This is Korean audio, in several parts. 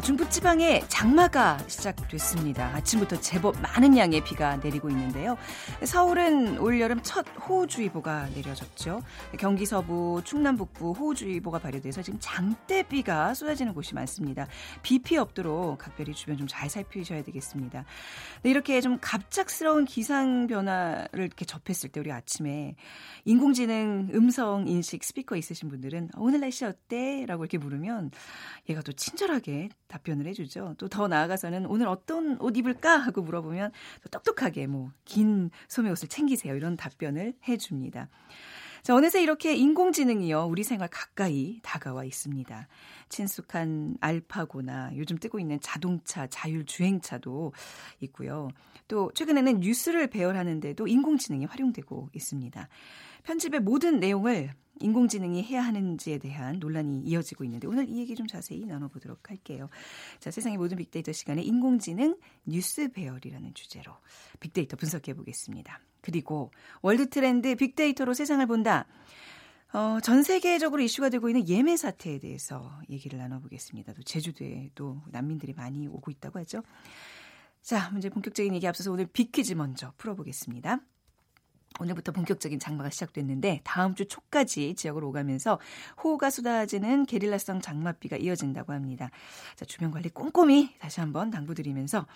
중부지방에 장마가 시작됐습니다. 아침부터 제법 많은 양의 비가 내리고 있는데요. 서울은 올여름 첫 호우주의보가 내려졌죠. 경기 서부, 충남 북부 호우주의보가 발효돼서 지금 장대비가 쏟아지는 곳이 많습니다. 비 피해 없도록 각별히 주변 좀 잘 살피셔야 되겠습니다. 네, 이렇게 좀 갑작스러운 기상 변화를 이렇게 접했을 때 우리 아침에 인공지능 음성 인식 스피커 있으신 분들은 오늘 날씨 어때? 라고 이렇게 물으면 얘가 또 친절하게 답변을 해주죠. 또 더 나아가서는 오늘 어떤 옷 입을까? 하고 물어보면 또 똑똑하게 뭐 긴 소매 옷을 챙기세요. 이런 답변을 해줍니다. 자, 어느새 이렇게 인공지능이요. 우리 생활 가까이 다가와 있습니다. 친숙한 알파고나 요즘 뜨고 있는 자동차, 자율주행차도 있고요. 또 최근에는 뉴스를 배열하는데도 인공지능이 활용되고 있습니다. 편집의 모든 내용을 인공지능이 해야 하는지에 대한 논란이 이어지고 있는데 오늘 이 얘기 좀 자세히 나눠보도록 할게요. 자, 세상의 모든 빅데이터 시간에 인공지능 뉴스 배열이라는 주제로 빅데이터 분석해 보겠습니다. 그리고 world trend 빅데이터로 세상을 본다. 어, 전 세계적으로 이슈가 되고 있는 예멘 사태에 대해서 얘기를 나눠보겠습니다. 또 제주도에도 난민들이 많이 오고 있다고 하죠. 자, 문제 본격적인 얘기 앞서서 오늘 빅퀴즈 먼저 풀어보겠습니다. 오늘부터 본격적인 장마가 시작됐는데 다음 주 초까지 지역을 오가면서 호우가 쏟아지는 게릴라성 장맛비가 이어진다고 합니다. 자, 주변 관리 꼼꼼히 다시 한번 당부드리면서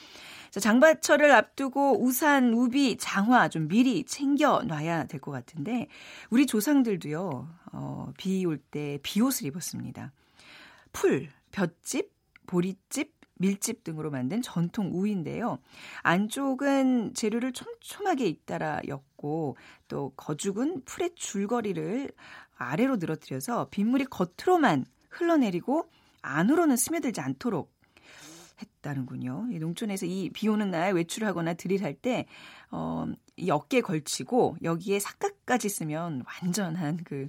자, 장마철을 앞두고 우산, 우비, 장화 좀 미리 챙겨 놔야 될 것 같은데 우리 조상들도요. 어, 비 올 때 비옷을 입었습니다. 풀, 볏짚, 보릿짚, 밀짚 등으로 만든 전통 우의인데요. 안쪽은 재료를 촘촘하게 잇따라 엮고 또 거죽은 풀의 줄거리를 아래로 늘어뜨려서 빗물이 겉으로만 흘러내리고 안으로는 스며들지 않도록 했다는군요. 농촌에서 이 비 오는 날 외출을 하거나 들일할 때, 어, 이 어깨에 걸치고 여기에 삿갓까지 쓰면 완전한 그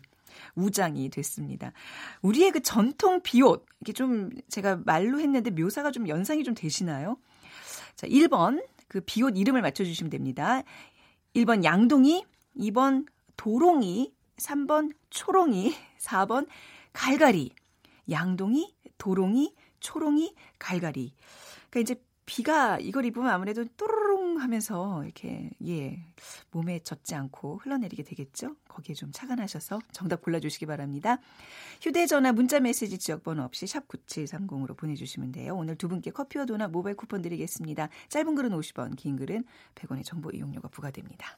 우장이 됐습니다. 우리의 그 전통 비옷, 이게 좀 제가 말로 했는데 묘사가 좀 연상이 좀 되시나요? 자, 1번, 그 비옷 이름을 맞춰주시면 됩니다. 1번 양동이, 2번 도롱이, 3번 초롱이, 4번 갈갈이. 양동이, 도롱이, 초롱이, 갈갈이. 그러니까 이제 비가 이걸 입으면 아무래도 또르릉 하면서 이렇게 예 몸에 젖지 않고 흘러내리게 되겠죠. 거기에 좀 착안하셔서 정답 골라주시기 바랍니다. 휴대전화 문자메시지 지역번호 없이 샵 9730으로 보내주시면 돼요. 오늘 두 분께 커피와 도넛 모바일 쿠폰 드리겠습니다. 짧은 글은 50원, 긴 글은 100원의 정보 이용료가 부과됩니다.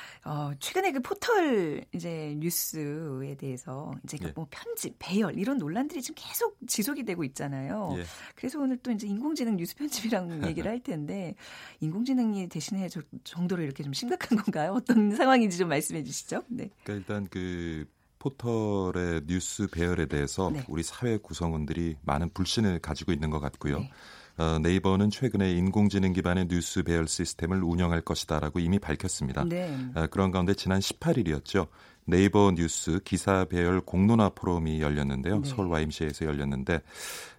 어, 최근에 그 포털 이제 뉴스에 대해서 이제 예. 뭐 편집, 배열 이런 논란들이 지금 계속 지속이 되고 있잖아요. 예. 그래서 오늘 또 이제 인공지능 뉴스 편집이랑 얘기를 할 텐데 인공지능이 대신해 줄 정도로 이렇게 좀 심각한 건가요? 어떤 상황인지 좀 말씀해 주시죠. 네. 그러니까 일단 그 포털의 뉴스 배열에 대해서 네. 우리 사회 구성원들이 많은 불신을 가지고 있는 것 같고요. 네. 어, 네이버는 최근에 인공지능 기반의 뉴스 배열 시스템을 운영할 것이다라고 이미 밝혔습니다. 네. 어, 그런 가운데 지난 18일이었죠. 네이버 뉴스 기사 배열 공론화 포럼이 열렸는데요. 네. 서울 YMCA에서 열렸는데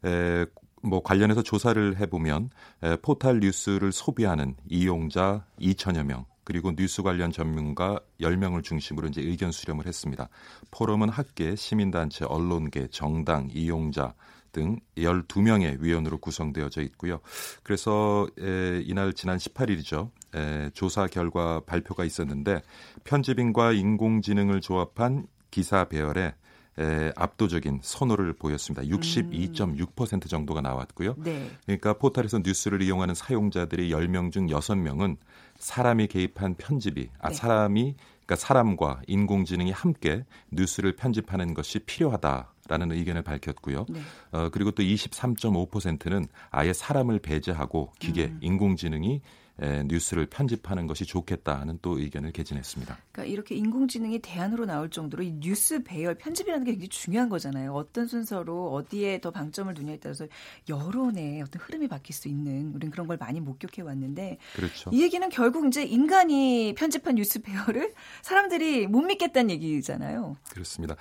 에, 뭐 관련해서 조사를 해보면 에, 포탈 뉴스를 소비하는 이용자 2천여 명 그리고 뉴스 관련 전문가 10명을 중심으로 이제 의견 수렴을 했습니다. 포럼은 학계, 시민단체, 언론계, 정당, 이용자, 등 12명의 위원으로 구성되어져 있고요. 그래서 에, 이날 지난 18일이죠. 에, 조사 결과 발표가 있었는데 편집인과 인공지능을 조합한 기사 배열에 에, 압도적인 선호를 보였습니다. 62.6% 정도가 나왔고요. 네. 그러니까 포털에서 뉴스를 이용하는 사용자들이 10명 중 6명은 사람이 개입한 편집이 아 네. 사람이 그러니까 사람과 인공지능이 함께 뉴스를 편집하는 것이 필요하다. 라는 의견을 밝혔고요. 네. 어, 그리고 또 23.5%는 아예 사람을 배제하고 기계, 음. 인공지능이 에, 뉴스를 편집하는 것이 좋겠다 하는 또 의견을 개진했습니다. 그러니까 이렇게 인공지능이 대안으로 나올 정도로 이 뉴스 배열 편집이라는 게 굉장히 중요한 거잖아요. 어떤 순서로 어디에 더 방점을 두냐에 따라서 여론의 어떤 흐름이 바뀔 수 있는 우리는 그런 걸 많이 목격해 왔는데 그렇죠. 이 얘기는 결국 이제 인간이 편집한 뉴스 배열을 사람들이 못 믿겠다는 얘기잖아요. 그렇습니다.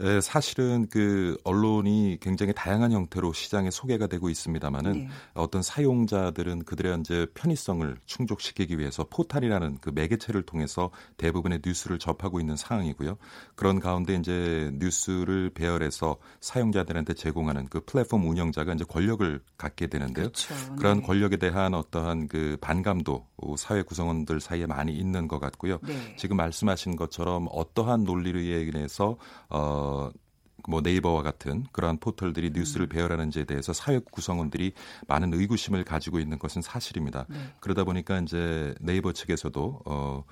에, 사실은 그 언론이 굉장히 다양한 형태로 시장에 소개가 되고 있습니다만은 네. 어떤 사용자들은 그들의 이제 편의성을 충족시키기 위해서 포탈이라는 그 매개체를 통해서 대부분의 뉴스를 접하고 있는 상황이고요. 그런 가운데 이제 뉴스를 배열해서 사용자들한테 제공하는 그 플랫폼 운영자가 이제 권력을 갖게 되는데요. 그렇죠. 그런 네. 권력에 대한 어떠한 그 반감도 사회 구성원들 사이에 많이 있는 것 같고요. 네. 지금 말씀하신 것처럼 어떠한 논리를 인해서 어, 뭐 네이버와 같은 그러한 포털들이 뉴스를 음. 배열하는지에 대해서 사회 구성원들이 많은 의구심을 가지고 있는 것은 사실입니다. 네. 그러다 보니까 이제 네이버 측에서도 어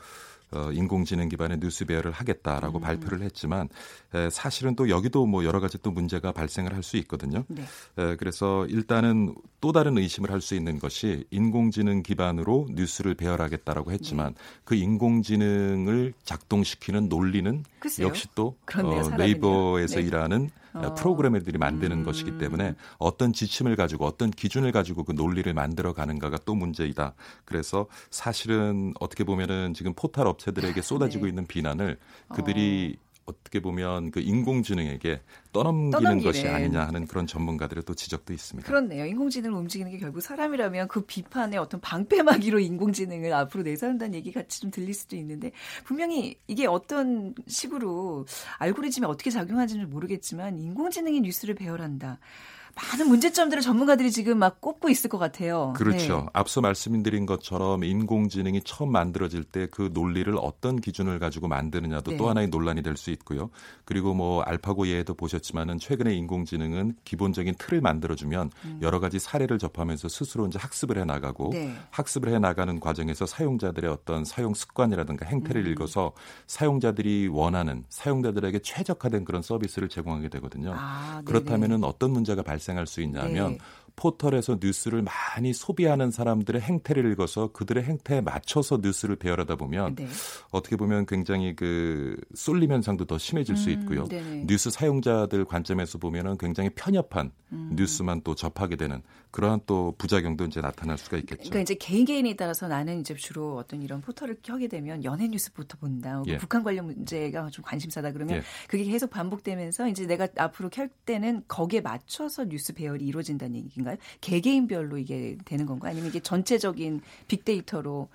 어, 인공지능 기반의 뉴스 배열을 하겠다라고 음. 발표를 했지만 에, 사실은 또 여기도 뭐 여러 가지 또 문제가 발생을 할 수 있거든요. 네. 에, 그래서 일단은 또 다른 의심을 할 수 있는 것이 인공지능 기반으로 뉴스를 배열하겠다라고 했지만 네. 그 인공지능을 작동시키는 논리는 글쎄요. 역시 또 그렇네요, 어, 네이버에서 네. 일하는 어. 프로그래머들이 만드는 음. 것이기 때문에 어떤 지침을 가지고 어떤 기준을 가지고 그 논리를 만들어 가는가가 또 문제이다. 그래서 사실은 어떻게 보면은 지금 포탈 업체들에게 쏟아지고 네. 있는 비난을 그들이 어. 어떻게 보면 그 인공지능에게 떠넘기는 떠넘기는. 것이 아니냐 하는 그런 전문가들의 또 지적도 있습니다. 그렇네요. 인공지능을 움직이는 게 결국 사람이라면 그 비판의 어떤 방패막이로 인공지능을 앞으로 내세운다는 얘기 같이 좀 들릴 수도 있는데 분명히 이게 어떤 식으로 알고리즘이 어떻게 작용하는지는 모르겠지만 인공지능이 뉴스를 배열한다. 많은 문제점들을 전문가들이 지금 막 꼽고 있을 것 같아요. 그렇죠. 네. 앞서 말씀드린 것처럼 인공지능이 처음 만들어질 때 그 논리를 어떤 기준을 가지고 만드느냐도 네. 또 하나의 논란이 될 수 있고요. 그리고 뭐 알파고 예에도 보셨지만은 최근에 인공지능은 기본적인 틀을 만들어주면 음. 여러 가지 사례를 접하면서 스스로 이제 학습을 해 나가고 네. 학습을 해 나가는 과정에서 사용자들의 어떤 사용 습관이라든가 행태를 음. 읽어서 사용자들이 원하는 사용자들에게 최적화된 그런 서비스를 제공하게 되거든요. 아, 그렇다면은 어떤 문제가 발생 발생할 수 있냐면 네. 포털에서 뉴스를 많이 소비하는 사람들의 행태를 읽어서 그들의 행태에 맞춰서 뉴스를 배열하다 보면 네. 어떻게 보면 굉장히 그 쏠림 현상도 더 심해질 음, 수 있고요. 네네. 뉴스 사용자들 관점에서 보면은 굉장히 편협한 음. 뉴스만 또 접하게 되는 그러한 또 부작용도 이제 나타날 수가 있겠죠. 그러니까 이제 개인 개인에 따라서 나는 이제 주로 어떤 이런 포털을 켜게 되면 연예 뉴스부터 본다. 예. 북한 관련 문제가 좀 관심사다 그러면 예. 그게 계속 반복되면서 이제 내가 앞으로 켤 때는 거기에 맞춰서 뉴스 배열이 이루어진다는 얘기인가요? 개개인별로 이게 되는 건가요? 아니면 이게 전체적인 빅데이터로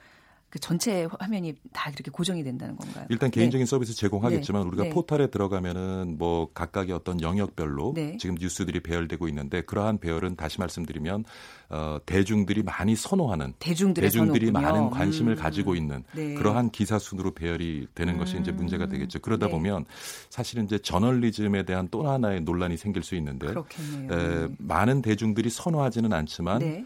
그 전체 화면이 다 이렇게 고정이 된다는 건가요? 일단 개인적인 네. 서비스 제공하겠지만 네. 우리가 네. 포털에 들어가면은 뭐 각각의 어떤 영역별로 네. 지금 뉴스들이 배열되고 있는데 그러한 배열은 다시 말씀드리면 어, 대중들이 많이 선호하는 대중들이 선호군요. 많은 관심을 음. 가지고 있는 네. 그러한 기사 순으로 배열이 되는 음. 것이 이제 문제가 되겠죠. 그러다 네. 보면 사실은 이제 저널리즘에 대한 또 하나의 논란이 생길 수 있는데 에, 많은 대중들이 선호하지는 않지만 에,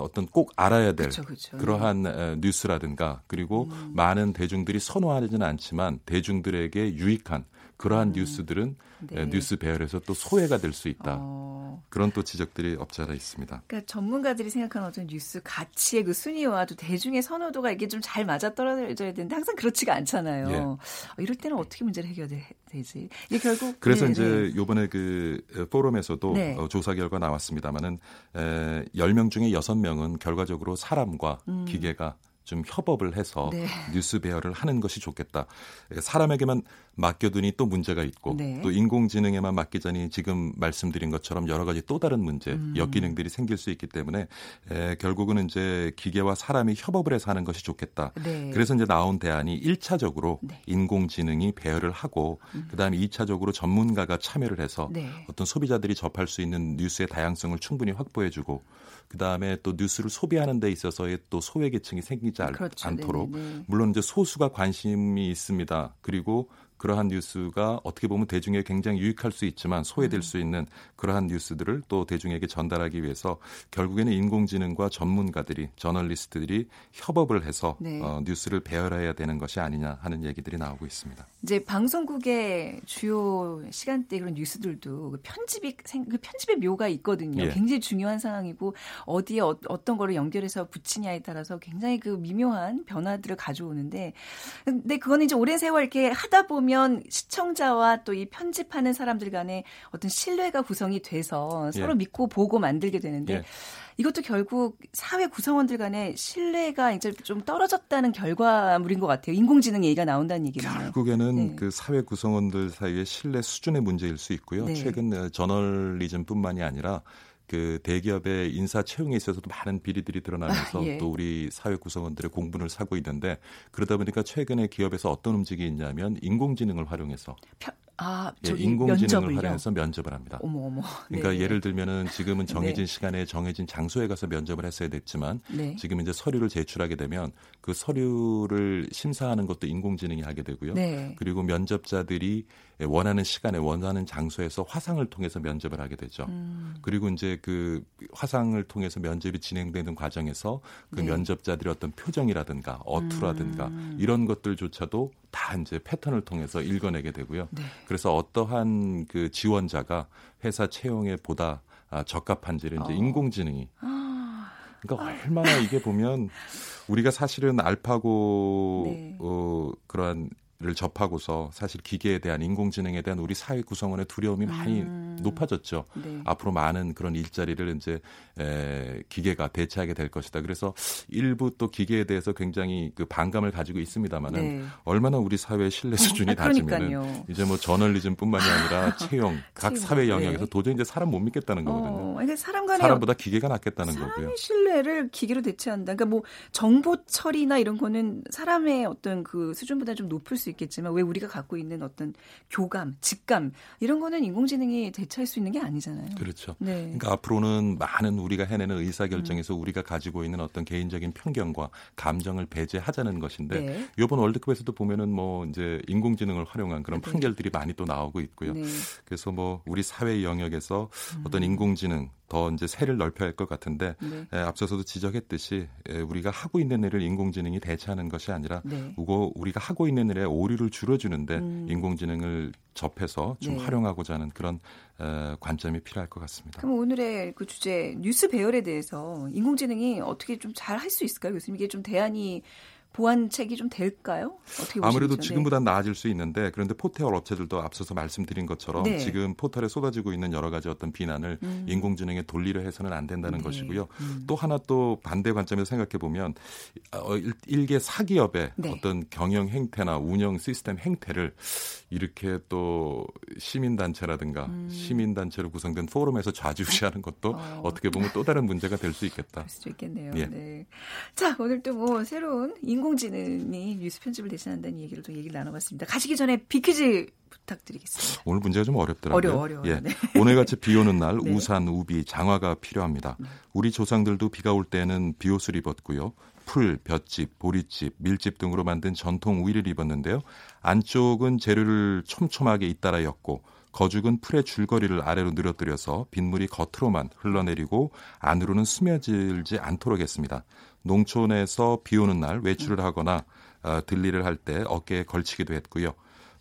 어떤 꼭 알아야 될 그쵸, 그쵸. 그러한 에, 뉴스라든가 그리고 음. 많은 대중들이 선호하지는 않지만 대중들에게 유익한 그러한 음. 뉴스들은 네. 뉴스 배열에서 또 소외가 될 수 있다. 어. 그런 또 지적들이 없지 않아 있습니다. 그러니까 전문가들이 생각하는 어떤 뉴스 가치의 그 순위와 또 대중의 선호도가 이게 좀 잘 맞아 떨어져야 되는데 항상 그렇지가 않잖아요. 예. 어, 이럴 때는 어떻게 문제를 해결되지? 이게 결국 그래서 네, 이제 네. 요번에 그 포럼에서도 네. 어, 조사 결과 나왔습니다마는 에, 10명 중에 6명은 결과적으로 사람과 음. 기계가 좀 협업을 해서 네. 뉴스 배열을 하는 것이 좋겠다. 사람에게만 맡겨두니 또 문제가 있고 네. 또 인공지능에만 맡기자니 지금 말씀드린 것처럼 여러 가지 또 다른 문제, 음. 역기능들이 생길 수 있기 때문에 에, 결국은 이제 기계와 사람이 협업을 해서 하는 것이 좋겠다. 네. 그래서 이제 나온 대안이 1차적으로 네. 인공지능이 배열을 하고 음. 그다음에 2차적으로 전문가가 참여를 해서 네. 어떤 소비자들이 접할 수 있는 뉴스의 다양성을 충분히 확보해 주고 그다음에 또 뉴스를 소비하는 데 있어서의 또 소외 계층이 생기지 그렇죠. 않도록 네네네. 물론 이제 소수가 관심이 있습니다. 그리고 그러한 뉴스가 어떻게 보면 대중에게 굉장히 유익할 수 있지만 소외될 음. 수 있는 그러한 뉴스들을 또 대중에게 전달하기 위해서 결국에는 인공지능과 전문가들이 저널리스트들이 협업을 해서 네. 어, 뉴스를 배열해야 되는 것이 아니냐 하는 얘기들이 나오고 있습니다. 이제 방송국의 주요 시간대 그런 뉴스들도 그 편집이 그 편집의 묘가 있거든요. 예. 굉장히 중요한 상황이고 어디에 어, 떤 거를 연결해서 붙이냐에 따라서 굉장히 그 미묘한 변화들을 가져오는데 근데 그거는 이제 오랜 세월 이렇게 하다 보면 시청자와 또 이 편집하는 사람들 간에 어떤 신뢰가 구성이 돼서 서로 예. 믿고 보고 만들게 되는데 예. 이것도 결국 사회 구성원들 간의 신뢰가 이제 좀 떨어졌다는 결과물인 것 같아요. 인공지능 얘기가 나온다는 얘기는 결국에는 네. 그 사회 구성원들 사이의 신뢰 수준의 문제일 수 있고요. 네. 최근 저널리즘뿐만이 아니라 그 대기업의 인사 채용에 있어서도 많은 비리들이 드러나면서 아, 예. 또 우리 사회 구성원들의 공분을 사고 있는데 그러다 보니까 최근에 기업에서 어떤 움직임이 있냐면 인공지능을 활용해서 펴, 아, 예, 인공지능을 활용해서 면접을 합니다. 어머 어머. 그러니까 네 예를 들면은 지금은 네. 정해진 네. 시간에 정해진 장소에 가서 면접을 했어야 됐지만 네. 지금 이제 서류를 제출하게 되면 그 서류를 심사하는 것도 인공지능이 하게 되고요. 네. 그리고 면접자들이 원하는 시간에 원하는 장소에서 화상을 통해서 면접을 하게 되죠. 음. 그리고 이제 그 화상을 통해서 면접이 진행되는 과정에서 그 네. 면접자들의 어떤 표정이라든가 어투라든가 음. 이런 것들조차도 다 이제 패턴을 통해서 읽어내게 되고요. 네. 그래서 어떠한 그 지원자가 회사 채용에 보다 아, 적합한지를 이제 어. 인공지능이 아. 그러니까 얼마나 이게 보면 우리가 사실은 알파고 네. 어, 그러한 를 접하고서 사실 기계에 대한 인공지능에 대한 우리 사회 구성원의 두려움이 많이 음. 높아졌죠. 네. 앞으로 많은 그런 일자리를 이제 에, 기계가 대체하게 될 것이다. 그래서 일부 또 기계에 대해서 굉장히 그 반감을 가지고 있습니다만은 네. 얼마나 우리 사회 신뢰 수준이 아, 낮으면은 이제 뭐 저널리즘뿐만이 아니라 채용 각 사회 네. 영역에서 네. 도저히 이제 사람 못 믿겠다는 어, 거거든요. 어, 그러니까 사람 간의 사람보다 기계가 낫겠다는 거고요. 신뢰를 기계로 대체한다. 그러니까 뭐 정보 처리나 이런 거는 사람의 어떤 그 수준보다 좀 높을 수수 있겠지만 왜 우리가 갖고 있는 어떤 교감, 직감 이런 거는 인공지능이 대체할 수 있는 게 아니잖아요. 그렇죠. 네. 그러니까 앞으로는 많은 우리가 해내는 의사 결정에서 음. 우리가 가지고 있는 어떤 개인적인 편견과 감정을 배제하자는 것인데 네. 이번 월드컵에서도 보면은 뭐 이제 인공지능을 활용한 그런 네. 판결들이 많이 또 나오고 있고요. 네. 그래서 뭐 우리 사회 영역에서 음. 어떤 인공지능 더 이제 세를 넓혀야 할 것 같은데 네. 에, 앞서서도 지적했듯이 에, 우리가 하고 있는 일을 인공지능이 대체하는 것이 아니라 네. 우거 우리가 하고 있는 일에 오류를 줄여주는데 음. 인공지능을 접해서 좀 네. 활용하고자 하는 그런 에, 관점이 필요할 것 같습니다. 그럼 오늘의 그 주제 뉴스 배열에 대해서 인공지능이 어떻게 좀 잘 할 수 있을까요? 교수님 이게 좀 대안이 보완책이 좀 될까요? 어떻게 아무래도 네. 지금보다 나아질 수 있는데 그런데 포털 업체들도 앞서서 말씀드린 것처럼 네. 지금 포털에 쏟아지고 있는 여러 가지 어떤 비난을 음. 인공지능에 돌리려 해서는 안 된다는 네. 것이고요. 음. 또 하나 또 반대 관점에서 생각해 보면 어, 일개 사기업의 네. 어떤 경영 행태나 운영 시스템 행태를 이렇게 또 시민 단체라든가 음. 시민 단체로 구성된 포럼에서 좌지우지하는 것도 어. 떻게 보면 또 다른 문제가 될 수 있겠다. 그럴 수도 있겠네요. 예. 네. 자 오늘 또 뭐 새로운 인공지능이 뉴스 편집을 대신한다는 얘기를 또 얘기를 나눠봤습니다. 가시기 전에 비퀴즈 부탁드리겠습니다. 오늘 문제가 좀 어렵더라고요. 어려워, 어려워. 예. 네. 오늘같이 비 오는 날 네. 우산, 우비, 장화가 필요합니다. 네. 우리 조상들도 비가 올 때는 비옷을 입었고요. 풀, 볏짚, 보릿짚, 밀짚 등으로 만든 전통 우의를 입었는데요. 안쪽은 재료를 촘촘하게 잇따라 였고 거죽은 풀의 줄거리를 아래로 늘어뜨려서 빗물이 겉으로만 흘러내리고 안으로는 스며들지 않도록 했습니다. 농촌에서 비 오는 날 외출을 하거나 어, 들리를 할 때 어깨에 걸치기도 했고요.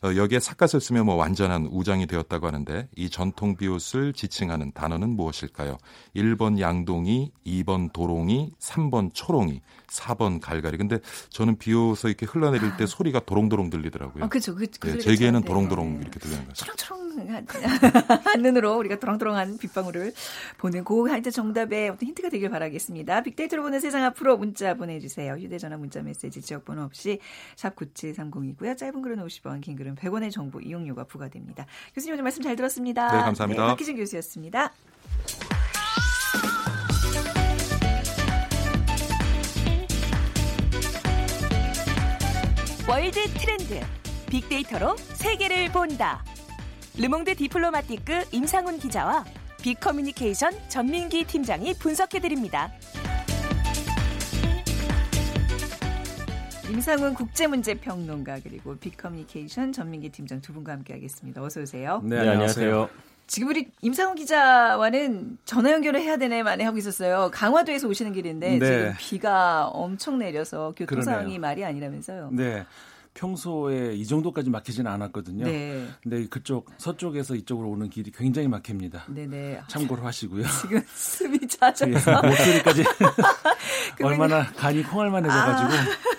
어, 여기에 삿갓을 쓰면 뭐 완전한 우장이 되었다고 하는데 이 전통 비옷을 지칭하는 단어는 무엇일까요? 1번 양동이, 2번 도롱이, 3번 초롱이, 4번 갈갈이. 근데 저는 비옷을 이렇게 흘러내릴 때 아. 소리가 도롱도롱 들리더라고요. 아, 그렇죠. 그, 그 네, 제게는 도롱도롱 네. 이렇게 들리는 거죠. 초롱초롱 한 눈으로 우리가 도롱도롱한 빗방울을 보는 그 하여튼 정답에 어떤 힌트가 되길 바라겠습니다. 빅데이터로 보는 세상 앞으로 문자 보내주세요. 휴대전화 문자 메시지 지역번호 없이 샵 9730이고요. 짧은 글은 50원, 긴 글은 100원의 정보 이용료가 부과됩니다. 교수님 오늘 말씀 잘 들었습니다. 네, 감사합니다. 네, 박희준 교수였습니다. World Trend 빅데이터로 세계를 본다. 르몽드 디플로마티크 임상훈 기자와 빅커뮤니케이션 전민기 팀장이 분석해드립니다. 임상훈 국제문제평론가 그리고 빅커뮤니케이션 전민기 팀장 두 분과 함께하겠습니다. 어서 오세요. 네, 네 안녕하세요. 지금 우리 임상훈 기자와는 전화 연결을 해야 되네 만에 하고 있었어요. 강화도에서 오시는 길인데 네. 지금 비가 엄청 내려서 교통 상황이 말이 아니라면서요. 네. 평소에 이 정도까지 막히지는 않았거든요. 네. 근데 그쪽 서쪽에서 이쪽으로 오는 길이 굉장히 막힙니다. 네네. 참고로 하시고요. 지금 숨이 잦아서 목소리까지 얼마나 간이 콩알만해져가지고. 아.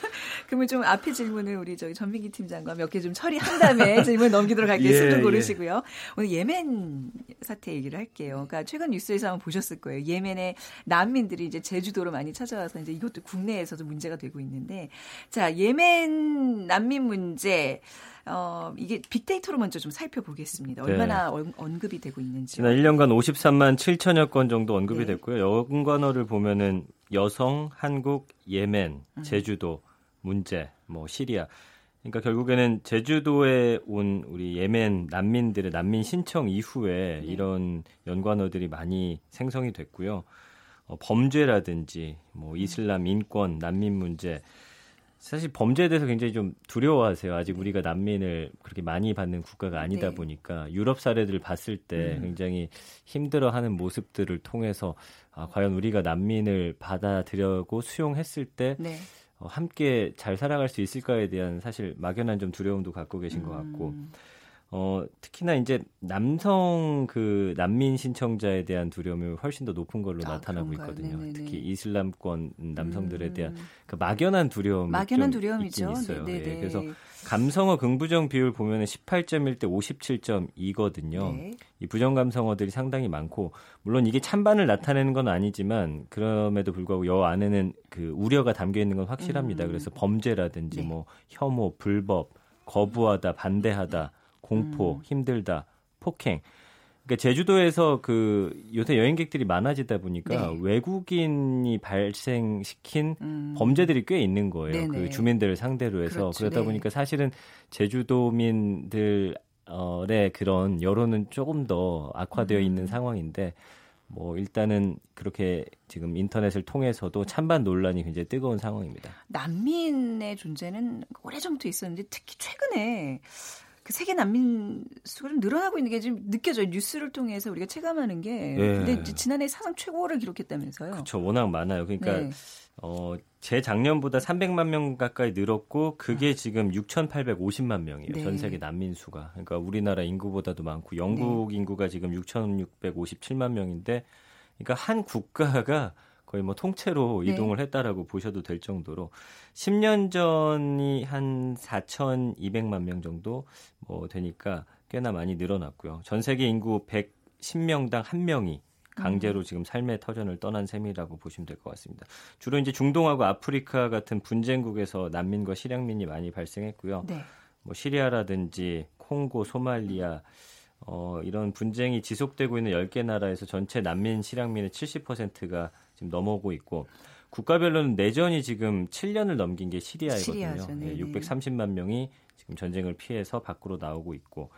그러면 좀 앞에 질문을 우리 저기 전민기 팀장과 몇 개 좀 처리한 다음에 질문 넘기도록 할게요. 예, 숨좀 고르시고요. 예. 오늘 예멘 사태 얘기를 할게요. 그러니까 최근 뉴스에서 한번 보셨을 거예요. 예멘의 난민들이 이제 제주도로 많이 찾아와서 이제 이것도 국내에서도 문제가 되고 있는데 자 예멘 난민 문제. 어, 이게 빅데이터로 먼저 좀 살펴보겠습니다. 네. 얼마나 네. 언급이 되고 있는지. 지난 1년간 53만 7천여 건 정도 언급이 네. 됐고요. 연관어를 보면은 여성, 한국, 예멘, 음. 제주도, 문제, 뭐 시리아. 그러니까 결국에는 제주도에 온 우리 예멘 난민들의 난민 신청 이후에 네. 이런 연관어들이 많이 생성이 됐고요. 어, 범죄라든지 뭐 이슬람 인권 난민 문제 사실 범죄에 대해서 굉장히 좀 두려워하세요. 아직 네. 우리가 난민을 그렇게 많이 받는 국가가 아니다 네. 보니까 유럽 사례들을 봤을 때 음. 굉장히 힘들어하는 모습들을 통해서 아, 과연 우리가 난민을 받아들여고 수용했을 때 네. 어, 함께 잘 살아갈 수 있을까에 대한 사실 막연한 좀 두려움도 갖고 계신 것 같고 음. 어, 특히나 이제 남성 그 난민 신청자에 대한 두려움이 훨씬 더 높은 걸로 아, 나타나고 그런가요? 있거든요. 네네네. 특히 이슬람권 남성들에 대한 음. 그 막연한 두려움이 막연한 두려움이죠. 있어요. 예, 그래서 감성어 긍부정 비율 보면은 18.1대 57.2거든요. 네. 이 부정 감성어들이 상당히 많고 물론 이게 찬반을 나타내는 건 아니지만 그럼에도 불구하고 여 안에는 그 우려가 담겨 있는 건 확실합니다. 음. 그래서 범죄라든지 네. 뭐 혐오, 불법, 거부하다, 반대하다 공포, 음. 힘들다, 폭행. 그러니까 제주도에서 그 요새 여행객들이 많아지다 보니까 네. 외국인이 발생시킨 음. 범죄들이 꽤 있는 거예요. 네네. 그 주민들을 상대로 해서 그렇죠. 그러다 네. 보니까 사실은 제주도민들의 그런 여론은 조금 더 악화되어 음. 있는 상황인데 뭐 일단은 그렇게 지금 인터넷을 통해서도 찬반 논란이 굉장히 뜨거운 상황입니다. 난민의 존재는 오래전부터 있었는데 특히 최근에 그 세계 난민 수가 좀 늘어나고 있는 게 지금 느껴져요. 뉴스를 통해서 우리가 체감하는 게. 네. 근데 지난해 사상 최고를 기록했다면서요. 그렇죠. 워낙 많아요. 그러니까 네. 어, 제 작년보다 300만 명 가까이 늘었고 그게 아. 지금 6,850만 명이에요. 네. 전 세계 난민 수가. 그러니까 우리나라 인구보다도 많고 영국 네. 인구가 지금 6,657만 명인데 그러니까 한 국가가 거의 뭐 통째로 네. 이동을 했다라고 보셔도 될 정도로 10년 전이 한 4,200만 명 정도 뭐 되니까 꽤나 많이 늘어났고요. 전 세계 인구 110명당 1명이 강제로 음. 지금 삶의 터전을 떠난 셈이라고 보시면 될 것 같습니다. 주로 이제 중동하고 아프리카 같은 분쟁국에서 난민과 실향민이 많이 발생했고요. 네. 뭐 시리아라든지 콩고, 소말리아 어, 이런 분쟁이 지속되고 있는 10개 나라에서 전체 난민 실향민의 70%가 지금 넘어오고 있고 국가별로는 내전이 지금 7년을 넘긴 게 시리아이거든요. 네, 630만 명이 지금 전쟁을 피해서 밖으로 나오고 있고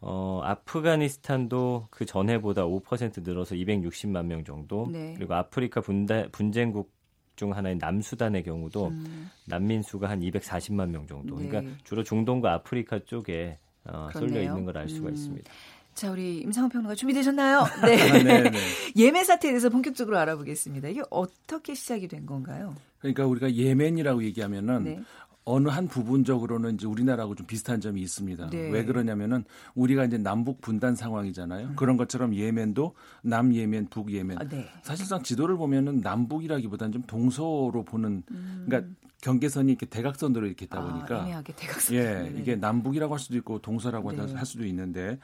어, 아프가니스탄도 그 전해보다 5% 늘어서 260만 명 정도. 네. 그리고 아프리카 분다, 분쟁국 중 하나인 남수단의 경우도 음. 난민 수가 한 240만 명 정도. 그러니까 네. 주로 중동과 아프리카 쪽에 어, 쏠려 있는 걸 알 수가 음. 있습니다. 자, 우리 임상훈 평론가 준비되셨나요? 네. 아, 네, 네. 예멘 사태에 대해서 본격적으로 알아보겠습니다. 이게 어떻게 시작이 된 건가요? 그러니까 우리가 예멘이라고 얘기하면은 네. 어느 한 부분적으로는 이제 우리나라하고 좀 비슷한 점이 있습니다. 네. 왜 그러냐면은 우리가 이제 남북 분단 상황이잖아요. 음. 그런 것처럼 예멘도 남 예멘, 북 예멘. 아, 네. 사실상 지도를 보면은 남북이라기보다는 좀 동서로 보는 음. 그러니까 경계선이 이렇게 대각선으로 이렇게 있다 아, 보니까 아, 애매하게 대각선. 예, 이게 남북이라고 할 수도 있고 동서라고 네. 할 수도 있는데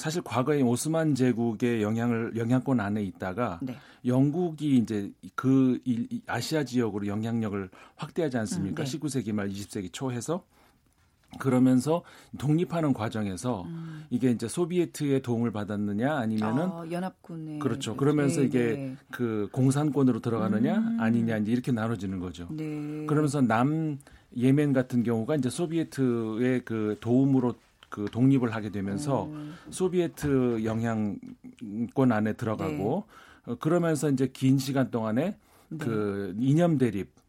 사실 과거에 오스만 제국의 영향을 영향권 안에 있다가 네. 영국이 이제 그 아시아 지역으로 영향력을 확대하지 않습니까? 음, 네. 19세기 말 20세기 초 해서 그러면서 독립하는 과정에서 음. 이게 이제 소비에트의 도움을 받았느냐 아니면은 어, 연합군의 그렇죠. 그러면서 네, 이게 네. 그 공산권으로 들어가느냐 음. 아니냐 이제 이렇게 나눠지는 거죠. 네. 그러면서 남 예멘 같은 경우가 이제 소비에트의 그 도움으로 그 독립을 하게 되면서 음. 소비에트 영향권 안에 들어가고 네. 어, 그러면서 이제 긴 시간 동안에 네. 그 이념 대립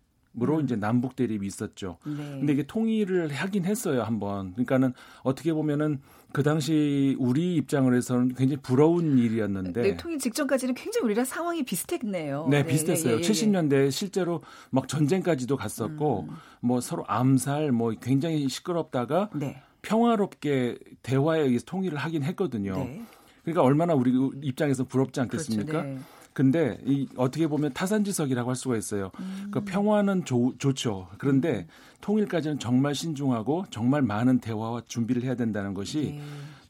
으로 음. 이제 남북 대립이 있었죠. 네. 근데 이게 통일을 하긴 했어요, 한번. 그러니까는 어떻게 보면은 그 당시 우리 입장을 해서는 굉장히 부러운 일이었는데 네, 통일 직전까지는 굉장히 우리랑 상황이 비슷했네요. 네, 네 비슷했어요. 예, 예, 예. 70년대 실제로 막 전쟁까지도 갔었고 음. 뭐 서로 암살 뭐 굉장히 시끄럽다가 네. 평화롭게 대화에 의해서 통일을 하긴 했거든요. 네. 그러니까 얼마나 우리 입장에서 부럽지 않겠습니까? 그렇죠, 네. 근데 이 어떻게 보면 타산지석이라고 할 수가 있어요. 음. 그 평화는 조, 좋죠. 그런데 음. 통일까지는 정말 신중하고 정말 많은 대화와 준비를 해야 된다는 것이 네.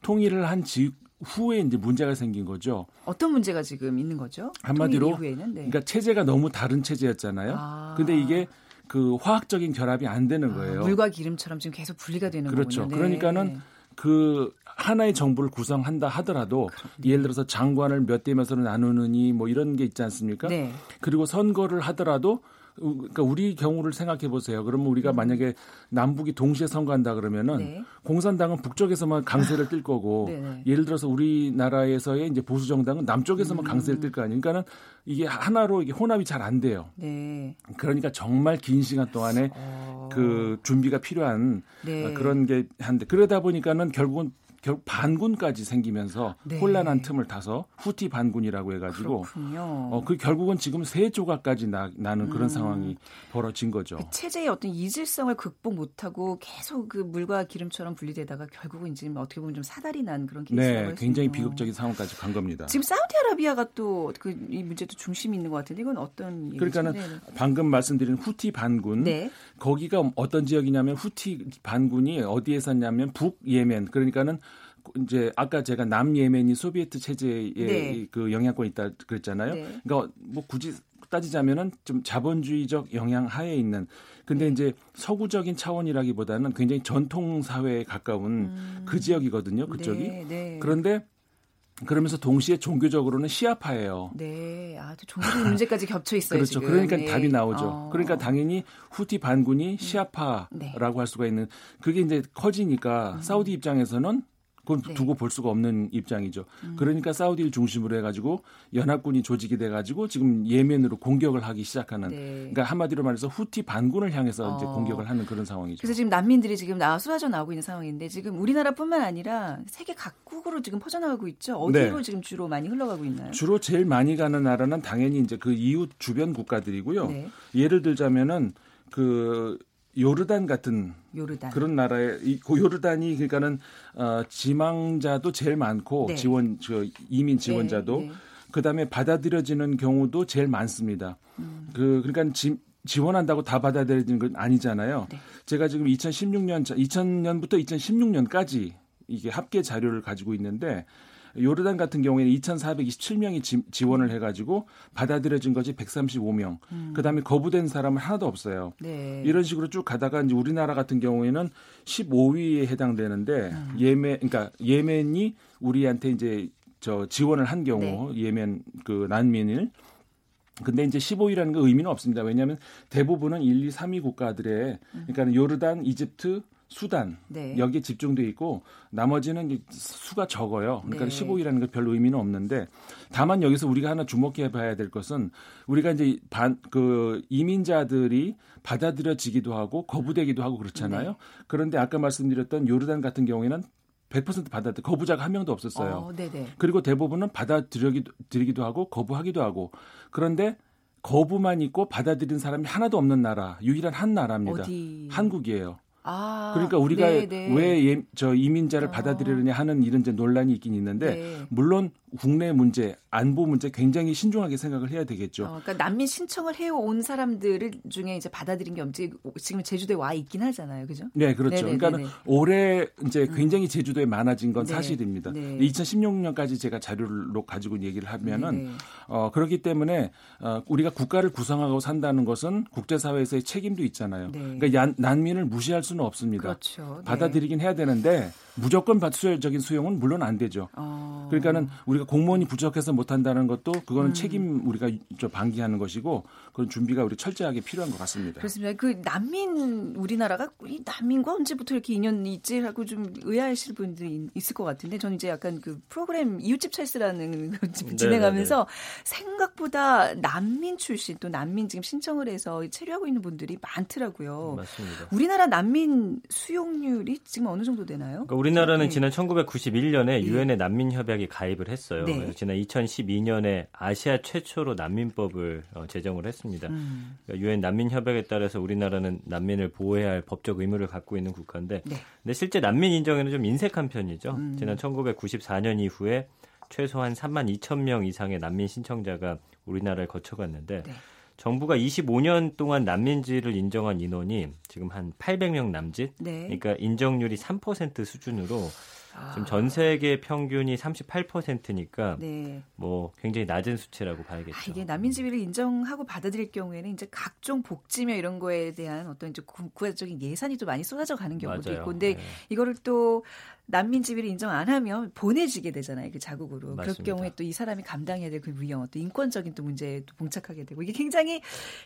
통일을 한 지, 후에 이제 문제가 생긴 거죠. 어떤 문제가 지금 있는 거죠? 한마디로 네. 그러니까 체제가 너무 다른 체제였잖아요. 아. 근데 이게 그 화학적인 결합이 안 되는 아, 거예요. 아, 물과 기름처럼 지금 계속 분리가 되는 그렇죠. 거군요. 네. 그러니까는 그 하나의 정부를 구성한다 하더라도 그렇군요. 예를 들어서 장관을 몇대 몇으로 나누느니 뭐 이런 게 있지 않습니까? 네. 그리고 선거를 하더라도 그러니까 우리 경우를 생각해 보세요. 그러면 우리가 음. 만약에 남북이 동시에 선거한다 그러면은 네. 공산당은 북쪽에서만 강세를 띨 거고 네, 네. 예를 들어서 우리나라에서의 이제 보수 정당은 남쪽에서만 음. 강세를 띨거 아니에요. 그러니까는 이게 하나로 이게 혼합이 잘 안 돼요. 네. 그러니까 정말 긴 시간 동안에 어... 그 준비가 필요한 네. 그런 게 한데 그러다 보니까는 결국은 결국 반군까지 생기면서 네. 혼란한 틈을 타서 후티 반군이라고 해가지고 어, 그 결국은 지금 세 조각까지 나, 는 그런 음. 상황이 벌어진 거죠. 그 체제의 어떤 이질성을 극복 못하고 계속 그 물과 기름처럼 분리되다가 결국은 지금 어떻게 보면 좀 사달이 난 그런 케이스라고 네, 굉장히 비극적인 상황까지 간 겁니다. 지금 사우디아라비아가 또 그 이 문제도 중심이 있는 것 같은데 이건 어떤 그러니까는 네. 방금 말씀드린 후티 반군 네. 거기가 어떤 지역이냐면 후티 반군이 어디에 샀냐면 북 예멘 그러니까는 이제 아까 제가 남예멘이 소비에트 체제에 네. 그 영향권이 있다 그랬잖아요. 네. 그러니까 뭐 굳이 따지자면은 좀 자본주의적 영향 하에 있는 근데 네. 이제 서구적인 차원이라기보다는 굉장히 전통 사회에 가까운 음. 그 지역이거든요. 그쪽이. 네, 네. 그런데 그러면서 동시에 종교적으로는 시아파예요. 네, 아, 종교적 문제까지 겹쳐 있어요. 그렇죠. 지금. 그러니까 네. 답이 나오죠. 어. 그러니까 당연히 후티 반군이 음. 시아파라고 네. 할 수가 있는 그게 이제 커지니까 음. 사우디 입장에서는 그건 네. 두고 볼 수가 없는 입장이죠. 음. 그러니까 사우디를 중심으로 해가지고 연합군이 조직이 돼가지고 지금 예멘으로 공격을 하기 시작하는. 네. 그러니까 한마디로 말해서 후티 반군을 향해서 어. 이제 공격을 하는 그런 상황이죠. 그래서 지금 난민들이 지금 나와 쏟아져 나오고 있는 상황인데 지금 우리나라뿐만 아니라 세계 각국으로 지금 퍼져나가고 있죠. 어디로 네. 지금 주로 많이 흘러가고 있나요? 주로 제일 많이 가는 나라는 당연히 이제 그 이웃 주변 국가들이고요. 네. 예를 들자면은 그 요르단 같은 요르단. 그런 나라에 이 요르단이 그러니까는 어, 지망자도 제일 많고 네. 지원 저 이민 지원자도 네, 네. 그다음에 받아들여지는 경우도 제일 많습니다. 음. 그 그러니까 지, 지원한다고 다 받아들여지는 건 아니잖아요. 네. 제가 지금 2016년 2000년부터 2016년까지 이게 합계 자료를 가지고 있는데 요르단 같은 경우에는 2,427명이 지, 지원을 해가지고 받아들여진 것이 135명. 음. 그다음에 거부된 사람은 하나도 없어요. 네. 이런 식으로 쭉 가다가 이제 우리나라 같은 경우에는 15위에 해당되는데 음. 예멘, 그러니까 예멘이 우리한테 이제 저 지원을 한 경우 네. 예멘 그 난민을 근데 이제 15위라는 거 의미는 없습니다. 왜냐하면 대부분은 1, 2, 3위 국가들의 음. 그러니까 요르단, 이집트, 수단 네. 여기에 집중돼 있고 나머지는 수가 적어요. 그러니까 네. 15이라는 게별 의미는 없는데 다만 여기서 우리가 하나 주목해 봐야 될 것은 우리가 이제 반 그 이민자들이 받아들여지기도 하고 거부되기도 하고 그렇잖아요. 네. 그런데 아까 말씀드렸던 요르단 같은 경우에는 100% 받아들 거부자가 한 명도 없었어요. 어, 그리고 대부분은 받아들이기도 하고 거부하기도 하고 그런데 거부만 있고 받아들인 사람이 하나도 없는 나라 유일한 한 나라입니다. 어디... 한국이에요. 아, 그러니까 우리가 네네. 왜저 이민자를 어. 받아들이느냐 하는 이런 이제 논란이 있긴 있는데 네. 물론 국내 문제, 안보 문제 굉장히 신중하게 생각을 해야 되겠죠. 어, 그러니까 난민 신청을 해온 사람들 중에 이제 받아들인 게 없지 지금 제주도에 와 있긴 하잖아요, 그죠? 네, 그렇죠. 네네, 그러니까 올해 이제 음. 굉장히 제주도에 많아진 건 네. 사실입니다. 네. 2016년까지 제가 자료를 가지고 얘기를 하면은 어, 그렇기 때문에 어, 우리가 국가를 구성하고 산다는 것은 국제사회에서의 책임도 있잖아요. 네. 그러니까 얀, 난민을 무시할 수는 없습니다. 그렇죠. 네. 받아들이긴 해야 되는데 무조건 받수적인 수용은 물론 안 되죠. 어. 그러니까는 우리가 공무원이 부족해서 못 한다는 것도 그거는 음. 책임 우리가 저 방기하는 것이고 그런 준비가 우리 철저하게 필요한 것 같습니다. 그렇습니다. 그 난민 우리나라가 이 난민과 언제부터 이렇게 인연이 있지 하고 좀 의아하실 분들이 있을 것 같은데 저는 이제 약간 그 프로그램 이웃집 찰스라는 진행하면서 생각보다 난민 출신 또 난민 지금 신청을 해서 체류하고 있는 분들이 많더라고요. 맞습니다. 우리나라 난민 수용률이 지금 어느 정도 되나요? 그러니까 우리나라는 네. 지난 1991년에 유엔의 난민 협약에 가입을 했어요. 네. 그래서 지난 2012년에 아시아 최초로 난민법을 어, 제정을 했습니다. 음. 그러니까 유엔 난민 협약에 따라서 우리나라는 난민을 보호해야 할 법적 의무를 갖고 있는 국가인데, 네. 근데 실제 난민 인정에는 좀 인색한 편이죠. 음. 지난 1994년 이후에 최소한 3만 2천 명 이상의 난민 신청자가 우리나라를 거쳐갔는데. 네. 정부가 25년 동안 난민지를 인정한 인원이 지금 한 800명 남짓. 네. 그러니까 인정률이 3% 수준으로 지금 전 세계 평균이 38%니까 네. 뭐 굉장히 낮은 수치라고 봐야겠죠. 아, 이게 난민 지위를 인정하고 받아들일 경우에는 이제 각종 복지며 이런 거에 대한 어떤 이제 국가적인 예산이 또 많이 쏟아져 가는 경우도 맞아요. 있고, 근데 네. 이거를 또 난민 지위를 인정 안 하면 보내지게 되잖아요. 그 자국으로. 맞습니다. 그럴 경우에 또 이 사람이 감당해야 될 그 위험, 또 인권적인 또 문제에 또 봉착하게 되고 이게 굉장히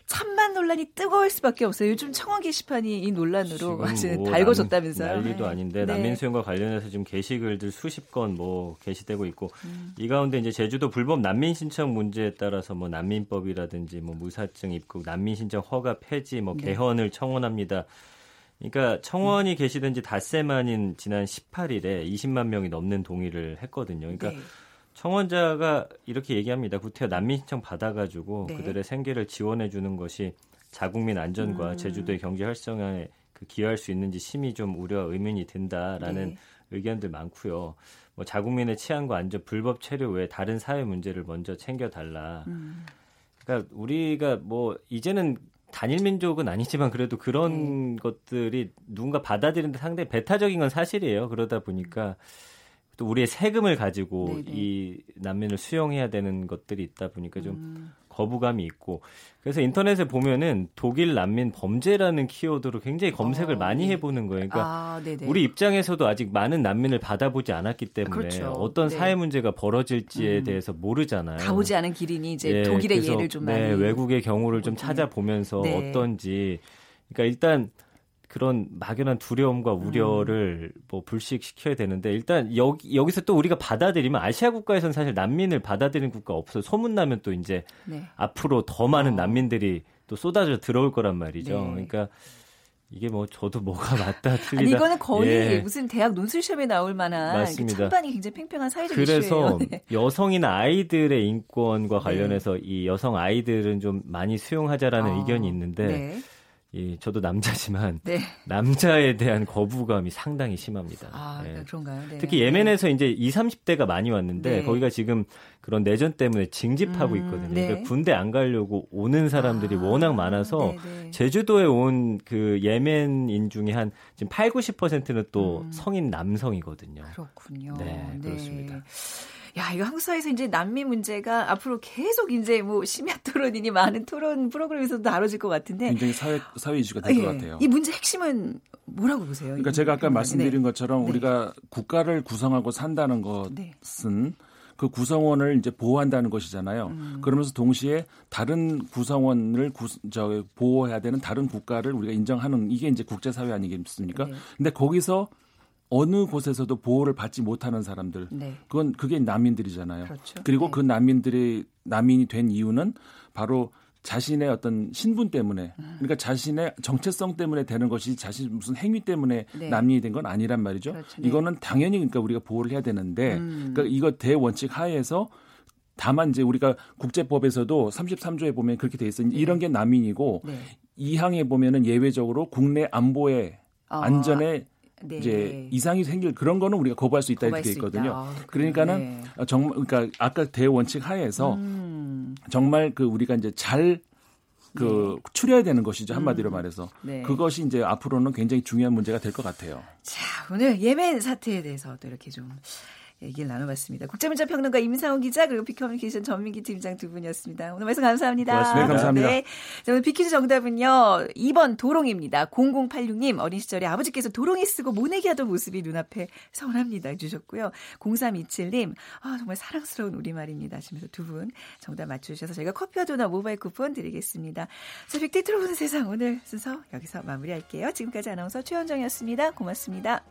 찬반 논란이 뜨거울 수밖에 없어요. 요즘 청원 게시판이 이 논란으로 사실 뭐 달궈졌다면서요. 난리도 네. 아닌데 네. 난민 수용과 관련해서 지금 게시글들 수십 건 뭐 게시되고 있고 음. 이 가운데 이제 제주도 불법 난민 신청 문제에 따라서 뭐 난민법이라든지 뭐 무사증 입국, 난민 신청 허가 폐지, 뭐 네. 개헌을 청원합니다. 그러니까 청원이 게시된 지 닷새 만인 지난 18일에 20만 명이 넘는 동의를 했거든요. 그러니까 네. 청원자가 이렇게 얘기합니다. 구태여 난민 신청 받아가지고 네. 그들의 생계를 지원해 주는 것이 자국민 안전과 음. 제주도의 경제 활성화에 그 기여할 수 있는지 심히 좀 우려와 의문이 든다라는 네. 의견들 많고요. 뭐 자국민의 치안과 안전, 불법 체류 외에 다른 사회 문제를 먼저 챙겨달라. 음. 그러니까 우리가 뭐 이제는 단일 민족은 아니지만 그래도 그런 네. 것들이 누군가 받아들이는데 상당히 배타적인 건 사실이에요. 그러다 보니까 또 우리의 세금을 가지고 네네. 이 난민을 수용해야 되는 것들이 있다 보니까 좀 음. 거부감이 있고 그래서 인터넷에 보면은 독일 난민 범죄라는 키워드로 굉장히 검색을 어, 많이 네. 해보는 거예요. 그러니까 아, 우리 입장에서도 아직 많은 난민을 받아보지 않았기 때문에 그렇죠. 어떤 네. 사회 문제가 벌어질지에 음. 대해서 모르잖아요. 가보지 않은 기린이 이제 네, 독일의 예를 좀 네, 많이 외국의 경우를 좀 찾아보면서 네. 어떤지 그러니까 일단 그런 막연한 두려움과 음. 우려를 음. 뭐 불식시켜야 되는데 일단 여기 여기서 또 우리가 받아들이면 아시아 국가에서는 사실 난민을 받아들이는 국가 없어 소문 나면 또 이제 네. 앞으로 더 많은 어. 난민들이 또 쏟아져 들어올 거란 말이죠. 네. 그러니까 이게 뭐 저도 뭐가 맞다 틀리다. 아니 이거는 거의 예. 무슨 대학 논술 시험에 나올 만한. 찬반이 굉장히 팽팽한 사회적 그래서. 네. 여성이나 아이들의 인권과 관련해서 네. 이 여성 아이들은 좀 많이 수용하자라는 어. 의견이 있는데 네. 이 저도 남자지만 네. 남자에 대한 거부감이 상당히 심합니다. 아, 네. 그런가요? 네. 특히 예멘에서 이제 20, 30대가 많이 왔는데 네. 거기가 지금 그런 내전 때문에 징집하고 음, 있거든요. 네. 그러니까 군대 안 가려고 오는 사람들이 아, 워낙 많아서 네, 네. 제주도에 온 그 예멘인 중에 한 지금 8, 90%는 또 음. 성인 남성이거든요. 그렇군요. 네, 그렇습니다. 야, 이거 한국 사회에서 이제 난민 문제가 앞으로 계속 이제 뭐 심야 토론이니 많은 토론 프로그램에서도 다뤄질 것 같은데 굉장히 사회 사회 이슈가 될것 예, 같아요. 이 문제 핵심은 뭐라고 보세요? 그러니까 제가 아까 말씀드린 네. 것처럼 네. 우리가 국가를 구성하고 산다는 것은 네. 그 구성원을 이제 보호한다는 것이잖아요. 음. 그러면서 동시에 다른 구성원을 구, 저, 보호해야 되는 다른 국가를 우리가 인정하는 이게 이제 국제사회 아니겠습니까? 네. 근데 거기서 어느 곳에서도 보호를 받지 못하는 사람들 네. 그건 그게 난민들이잖아요. 그렇죠. 그리고 네. 그 난민들이 난민이 된 이유는 바로 자신의 어떤 신분 때문에 음. 그러니까 자신의 정체성 때문에 되는 것이 자신 무슨 행위 때문에 네. 난민이 된 건 아니란 말이죠. 그렇죠. 네. 이거는 당연히 그러니까 우리가 보호를 해야 되는데 음. 그러니까 이거 대원칙 하에서 다만 이제 우리가 국제법에서도 33조에 보면 그렇게 돼 있어요. 네. 이런 게 난민이고 네. 2항에 보면은 예외적으로 국내 안보에 어. 안전에 네. 이제 이상이 생길 그런 거는 우리가 거부할 수 있다 이렇게 돼 있거든요. 아, 그러니까는 네. 어, 정말 그러니까 아까 대원칙 하에서 음. 정말 그 우리가 이제 잘그 네. 추려야 되는 것이죠 한마디로 음. 말해서 네. 그것이 이제 앞으로는 굉장히 중요한 문제가 될 것 같아요. 자 오늘 예멘 사태에 대해서 또 이렇게 좀 얘기를 나눠봤습니다. 국제문자 평론가 임상훈 기자 그리고 비커뮤니케이션 전민기 팀장 두 분이었습니다. 오늘 말씀 감사합니다. 고맙습니다. 네, 감사합니다. 네. 자, 오늘 비키즈 정답은요. 2번 도롱입니다. 0086님 어린 시절에 아버지께서 도롱이 쓰고 모내기 하던 모습이 눈앞에 서운합니다 주셨고요. 0327님 아, 정말 사랑스러운 우리말입니다 하시면서 두 분 정답 맞추셔서 저희가 커피와 도넛 모바일 쿠폰 드리겠습니다. 자, 빅데이터로 보는 세상 오늘 순서 여기서 마무리할게요. 지금까지 아나운서 최현정이었습니다. 고맙습니다.